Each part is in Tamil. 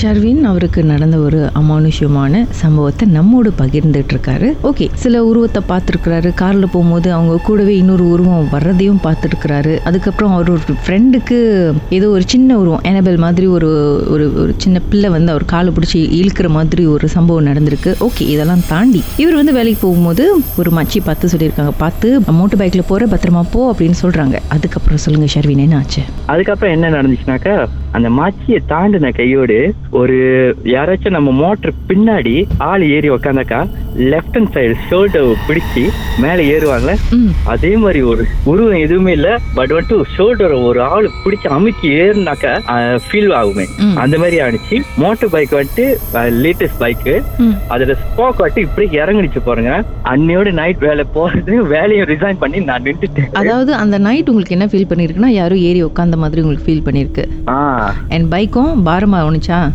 ஷர்வின் அவருக்கு நடந்த ஒரு அமானுஷ்யமான சம்பவத்தை நம்மோடு பகிர்ந்துட்டு இருக்காரு ஓகே சில உருவத்தை பார்த்துருக்கிறாரு. கார்ல போகும்போது அவங்க கூடவே இன்னொரு உருவம் வர்றதையும் பார்த்துருக்கிறாரு. அதுக்கப்புறம் அவர் ஒரு ஃப்ரெண்டுக்கு ஏதோ ஒரு சின்ன உருவம் எனபிள் மாதிரி ஒரு ஒரு ஒரு சின்ன பிள்ளை வந்து அவர் காலை பிடிச்சி இழுக்கிற மாதிரி ஒரு சம்பவம் நடந்திருக்கு. ஓகே இதெல்லாம் தாண்டி இவர் வந்து வேலைக்கு போகும்போது ஒரு மச்சி பார்த்து சொல்லியிருக்காங்க. பார்த்து மோட்டர் பைக்ல போற பத்திரமா போ அப்படின்னு சொல்றாங்க. அதுக்கப்புறம் சொல்லுங்க ஷர்வின் என்ன ஆச்சு அதுக்கப்புறம் என்ன நடந்துச்சுனாக்கா அந்த மாச்சியை தாண்டின கையோடு ஒரு யாராச்சும் நம்ம மோட்டர் பின்னாடி ஆள் ஏறி உக்காந்தாக்கா லெஃப்ட் ஹேண்ட் சைடு ஷோல்டர் பிடிச்சி மேலே ஏறுவாங்கல்ல ம். அதே மாதிரி ஒரு உருவம் எதுவுமே இல்ல. பட் வந்துட்டு ஷோல்டர் ஒரு ஆள் பிடிச்சி அமுக்கி ஏறுனாக்கா ஃபீல் ஆகுமே. அந்த மாதிரி ஆனிச்சு மோட்டர் பைக் வந்துட்டு லேட்டஸ்ட் பைக்கு ம். அதோட ஸ்போக் வந்துட்டு இப்படி இறங்குனுச்சு பாருங்க. அன்னையோட நைட் வேலை போறது வேலையை ரிசைன் பண்ணி நான் நின்றுட்டேன். அதாவது அந்த நைட் உங்களுக்கு என்ன ஃபீல் பண்ணிருக்குன்னா யாரோ ஏறி உட்காந்த மாதிரி உங்களுக்கு ஃபீல் பண்ணிருக்கு. அண்ட் பைக்கும் பாரமா ஒணுச்சா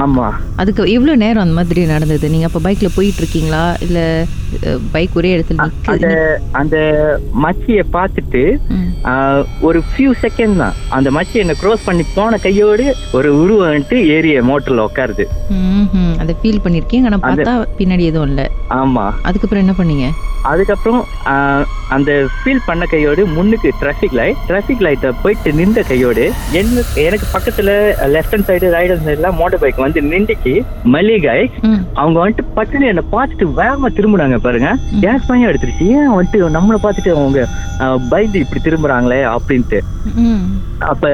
ஆமா. அதுக்கு எவ்வளோ நேரம் அந்த மாதிரி நடந்தது? நீங்க அப்போ பைக்ல போயிட்டு இருக்கீங்களா இல்ல பைக் ஒரே இடத்துல அந்த அந்த மச்சியை பார்த்துட்டு ஒரு ஃபியூ செகண்ட் தான். அந்த மச்சி என்ன க்ரோஸ் பண்ணி போன கையோடு ஒரு உருவம் வந்துட்டு ஏறிய மோட்டர்ல உட்காருது. அதை ஃபீல் பண்ணிருக்கீங்க. ஆனா பார்த்தா பின்னாடி எதுவும் இல்ல. ஆமா. அதுக்கப்புறம் என்ன பண்ணீங்க? அதுக்கப்புறம் அந்த ஃபீல் பண்ண கையோடு முன்னுக்கு டிராஃபிக் லைட் டிராஃபிக் லைட்டை போயிட்டு நின்ற கையோடு என்ன எனக்கு பக்கத்துல left hand side right hand சைடுல மோட்டர் பைக் வந்து நின்றுச்சு மல்லிகை அவங்க வந்துட்டு பட்டுன்னு என்னை பார்த்துட்டு வேகமா திரும்பினாங்க பாருங்க. கேஸ் பையன் எடுத்துருச்சு. ஏன் வந்துட்டு நம்மளை பார்த்துட்டு அவங்க பயந்து இப்படி திரும்புறாங்களே அப்படின்ட்டு. அப்ப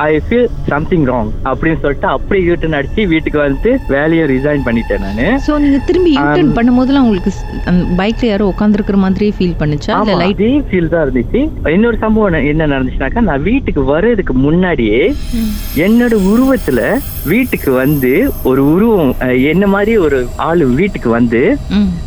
ஐ ஃபீல் சம்திங் ராங் அப்படின்னு சொல்லிட்டு அப்படியே யூட்டன் அடிச்சு வீட்டுக்கு வந்துட்டு வேலையை ரிசைன் பண்ணிட்டேன் நானு. சோ நீங்க திரும்பி யூட்டர்ன் பண்ணும்போதெல்லாம் உங்களுக்கு ஸ்- அந்த பைக்ல யாரோ உட்காந்துருக்கிற மாதிரியே ஃபீல் பண்ணுச்சா? இல்ல லைட் ஃபீல் தான் இருந்துச்சு. இன்னொரு சம்பவம் என்ன- நடந்துச்சுனாக்கா நான் வீட்டுக்கு வர்றதுக்கு முன்னாடியே என்னோட உருவத்துல வீட்டுக்கு வந்து ஒரு உருவம் என்ன மாதிரி ஒரு ஆளு வீட்டுக்கு வந்து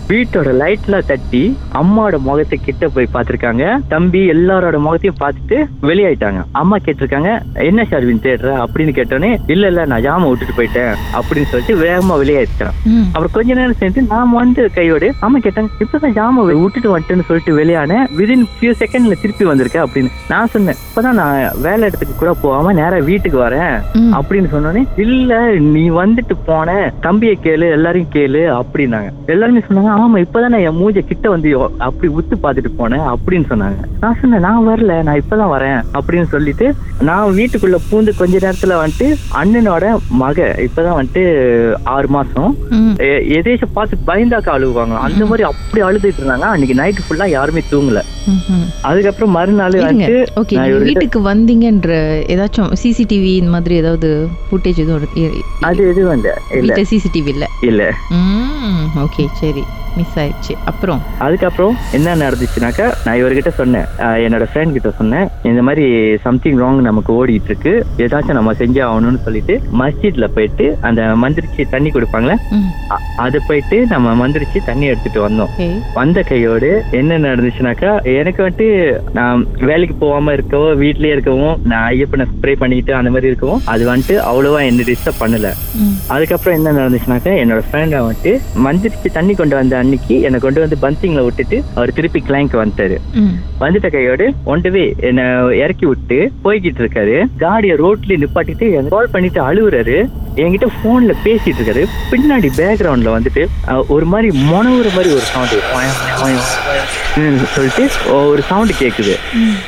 வீட்டோட லைட்ல தட்டி அம்மாவோட முகத்தை கிட்ட போய் பார்த்திருக்காங்க. தம்பி எல்லாரோட முகத்தையும் பார்த்துட்டு வெளியாயிட்டாங்க. அம்மா கேட்டிருக்காங்க என்ன ஷார்வின் தேடுற? அப்படின்னு கேட்டோன்னே இல்ல இல்ல நான் ஜாம விட்டுட்டு போயிட்டேன். அப்படின்னு சொல்லிட்டு வேகமா வெளியாயிட்டான். அப்புறம் கொஞ்ச நேரம் சேர்ந்து நாம வந்து கையோடு அம்மா கேட்டாங்க இப்பதான் ஜாம விட்டுட்டு வந்துட்டேன்னு சொல்லிட்டு வெளியானேன் விதின் ஃபியூ செகண்ட்ல திருப்பி வந்திருக்கேன் அப்படின்னு நான் சொன்னேன். இப்பதான் நான் வேலை இடத்துக்கு கூட போகாம நேரா வீட்டுக்கு வரேன். அப்படின்னு சொன்னோன்னே இல்ல நீ வந்துட்டு போன தம்பியை கேளு எல்லாரையும் கேளு அப்படின்னாங்க. எல்லாருமே சொன்னாங்க ஆமா இப்பதான் என் மூஞ்ச கிட்ட வந்து அப்படி உத்து பார்த்துட்டு போனேன் அப்படின்னு சொன்னாங்க. நான் சொன்னேன் நான் வரல நான் இப்பதான் வரேன் அப்படின்னு சொல்லிட்டு நான் வீட்டுக்குள்ள பூந்து கொஞ்ச நேரத்துல வந்துட்டு அண்ணனோட மக இப்பதான் வந்துட்டு ஆறு மாசம். ம். எ- எதேச்சும் பார்த்து பயந்தாக்க அழுவாங்க அந்த மாதிரி அப்படி அழுதுட்டு இருந்தாங்க. அன்னைக்கு நைட்டு ஃபுல்லா யாருமே தூங்கல. அதுக்கப்புறம் மறுநாள் வந்துட்டு வீட்டுக்கு வந்தீங்கன்ற ஏதாச்சும் சிசிடிவி இந்த மாதிரி ஏதாவது ஃபுட்டேஜ் எதுவும் அது எது வந்து இல்ல. வீட்டுல சிசிடிவி இல்ல. இல்ல. ஓகே சரி. மிஸ் ஆயிடுச்சு. அப்புறம்? அதுக்கப்புறம் என்ன நடந்துச்சுனாக்கா நான் இவர்கிட்ட சொன்னேன். என்னோட ஃப்ரெண்ட் கிட்ட சொன்னேன். இந்த மாதிரி சம்திங் ராங் நமக்கு ஓடிட்டு இருக்கு ஏதாச்சும் நம்ம செஞ்சே ஆகணும்னு சொல்லிட்டு மஸ்ஜித்ல போயிட்டு அந்த மந்திரிச்சு தண்ணி கொடுப்பாங்களே அது போயிட்டு நம்ம மந்திரிச்சு தண்ணி எடுத்துட்டு வந்தோம். வந்த கையோடு என்ன நடந்துச்சுனாக்கா எனக்கு வந்துட்டு நான் வேலைக்கு போகாம இருக்கவும் வீட்லயே இருக்கவும் நான் ஐயப்பனை ஸ்ப்ரே பண்ணிட்டு அந்த மாதிரி இருக்கவும் அது வந்துட்டு அவ்வளவா என்ன டிஸ்டர்ப் பண்ணல. அதுக்கப்புறம் என்ன நடந்துச்சுனாக்கா என்னோட ஃப்ரெண்ட் வந்துட்டு மந்திரிச்சு தண்ணி கொண்டு வந்த அன்னைக்கு என்னை கொண்டு வந்து பந்திங்ல விட்டுட்டு அவர் திருப்பி கிளைங்க் வந்துட்டாரு. ம். வந்துட்ட கையோடு ஒன்றுவே என்ன இறக்கி விட்டு போய்கிட்டு இருக்காரு. காடியை ரோட்ல நிப்பாட்டிட்டு கால் பண்ணிட்டு அழுகுறாரு. என்கிட்ட போன்ல பேசிட்டு இருக்காரு. பின்னாடி பேக்ரவுண்ட்ல வந்துட்டு ஒரு மாதிரி மொனவுற மாதிரி ஒரு சவுண்டு சொல்லிட்டு ஒரு சவுண்டு கேக்குது.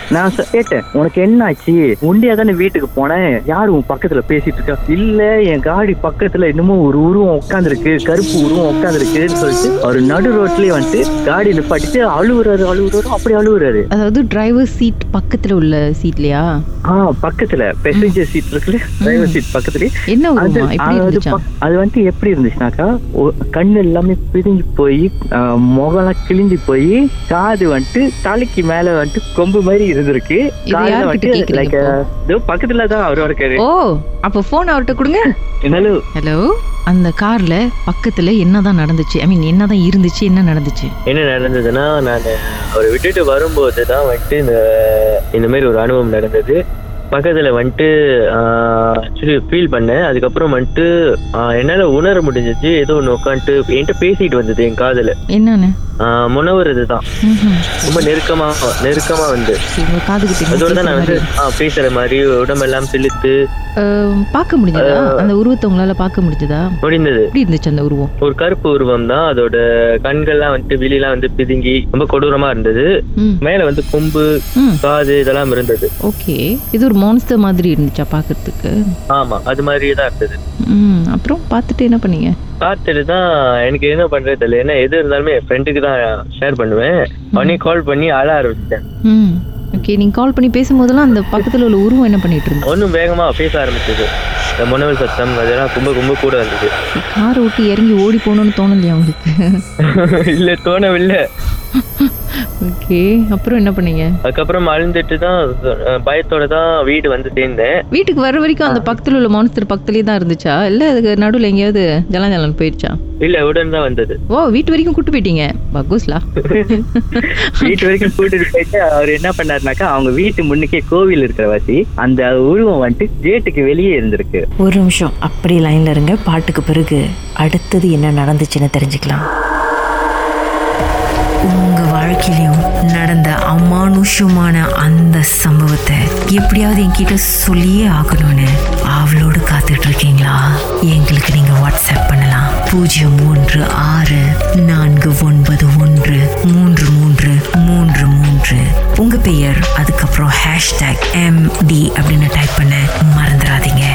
நான் கேட்டேன் உனக்கு என்ன ஆச்சு உண்டியா தானே வீட்டுக்கு போனேன்? யாரு உன் பக்கத்துல பேசிட்டு இருக்கா? இல்ல என் காடி பக்கத்துல இன்னமும் ஒரு உருவம் உட்காந்துருக்கு கருப்பு உருவம் உட்காந்துருக்குன்னு சொல்லிட்டு அவர் நடு ரோட்லயே வந்துட்டு காடி நிப்பாட்டிட்டு அழுகுறாரு அழுகுறாரு அப்படி அழுகுறாரு அதாவது டிரைவர் சீட் பக்கத்துல உள்ள சீட்லயா ஆ பக்கத்துல பேசஞ்சர் சீட் இருக்குல்ல டிரைவர் சீட் பக்கத்துலயே. என்ன அது வந்துட்டு எப்படி இருந்துச்சுனாக்கா கண்ணு எல்லாமே பிரிஞ்சு போய் முகம்லாம் கிழிஞ்சு போய் காது வந்துட்டு தலைக்கு மேல வந்துட்டு கொம்பு மாதிரி இருந்திருக்கு. யார்கிட்ட வந்துட்டு லைக் பக்கத்துல தான் அவரோட இருக்காரு. ஓ அப்ப போன் அவர்கிட்ட கொடுங்க. என்னாலும் ஹலோ அந்த கார்ல பக்கத்துல என்னதான் நடந்துச்சு? ஐ மீன் என்னதான் இருந்துச்சு என்ன நடந்துச்சு? என்ன நடந்ததுன்னா நான் அவரை விட்டுட்டு வரும்போது தான் வந்துட்டு இந்த இந்த மாதிரி ஒரு அனுபவம் நடந்தது. பக்கத்துல வந்துட்டு ஆக்சுவலி ஃபீல் பண்ணேன். அதுக்கப்புறம் வந்துட்டு என்னால உணர முடிஞ்சிச்சு. ஏதோ ஒன்று உட்காந்துட்டு என்கிட்ட பேசிட்டு வந்தது என் காதுல. என்னன்னு? முனவர் இதுதான். ரொம்ப நெருக்கமா நெருக்கமா வந்து. அதோட தான் நான் வந்து பேசுற மாதிரி உடம்பெல்லாம் செலுத்து பார்க்க முடிஞ்சதா? அந்த உருவத்தை உங்களால பார்க்க முடிஞ்சதா? முடிந்தது. எப்படி இருந்துச்சு அந்த உருவம்? ஒரு கருப்பு உருவம் தான். அதோட கண்கள்லாம் வந்துட்டு விழிலாம் வந்து பிதுங்கி ரொம்ப கொடூரமா இருந்தது. மேல வந்து கொம்பு காது இதெல்லாம் இருந்தது. ஓகே. இது ஒரு மான்ஸ்டர் மாதிரி இருந்துச்சா பார்க்கறதுக்கு? ஆமா அது மாதிரியே தான் இருந்தது. அப்புறம் பார்த்துட்டு என்ன பண்ணீங்க? பார்த்துட்டு தான் எனக்கு என்ன பண்றது தெரியல. ஏன்னா எது இருந்தாலுமே என் ஃப்ரெண்டுக்கு தான் ஷேர் பண்ணுவேன். உடனே கால் பண்ணி அழ ஆரம்பிச்சிட்டேன். ஓகே நீங்க கால் பண்ணி பேசும்போதெல்லாம் அந்த பக்கத்துல உள்ள உருவம் என்ன பண்ணிட்டு இருந்தது? ஒன்றும் வேகமா பேச ஆரம்பிச்சது. இந்த முனவல் சத்தம் அதெல்லாம் ரொம்ப ரொம்ப கூட இருந்தது. காரை விட்டு இறங்கி ஓடி போகணும்னு தோணலையா உங்களுக்கு? இல்ல தோணவில்லை. ஓகே அப்புறம் என்ன பண்ணீங்க? அதுக்கப்புறம் அழுந்துட்டு தான் பயத்தோட தான் வீடு வந்து சேர்ந்தேன். வீட்டுக்கு வர வரைக்கும் அந்த பக்கத்துல உள்ள மான்ஸ்டர் பக்கத்துலயே தான் இருந்துச்சா? இல்ல அதுக்கு நடுவுல எங்கேயாவது ஜலன் ஜலன் போயிடுச்சா இல்ல உடன் தான் வந்தது. ஓ வீட்டு வரைக்கும் கூட்டு போயிட்டீங்க. பகூஸ்லா வீட்டு வரைக்கும் கூட்டிட்டு போயிட்டு அவர் என்ன பண்ணாருனாக்கா அவங்க வீட்டு முன்னுக்கே கோவில் இருக்கிற வாசி அந்த உருவம் வந்துட்டு கேட்டுக்கு வெளியே இருந்திருக்கு. ஒரு நிமிஷம் அப்படி லைன்ல இருங்க. பாட்டுக்கு பிறகு அடுத்தது என்ன நடந்துச்சுன்னு தெரிஞ்சுக்கலாம். வாழ்க்கையிலையும் நடந்த அமானுஷமான அந்த சம்பவத்தை எப்படியாவது என்கிட்ட சொல்லியே ஆகணும்னு அவளோடு காத்துட்டு இருக்கீங்களா எங்களுக்கு நீங்க வாட்ஸ்அப் பண்ணலாம். பூஜ்ஜியம் மூன்று ஆறு நான்கு ஒன்பது ஒன்று மூன்று மூன்று மூன்று மூன்று. உங்க பெயர் அதுக்கப்புறம் ஹேஷ்டேக் எம் டி அப்படின்னு டைப் பண்ண மறந்துடாதீங்க.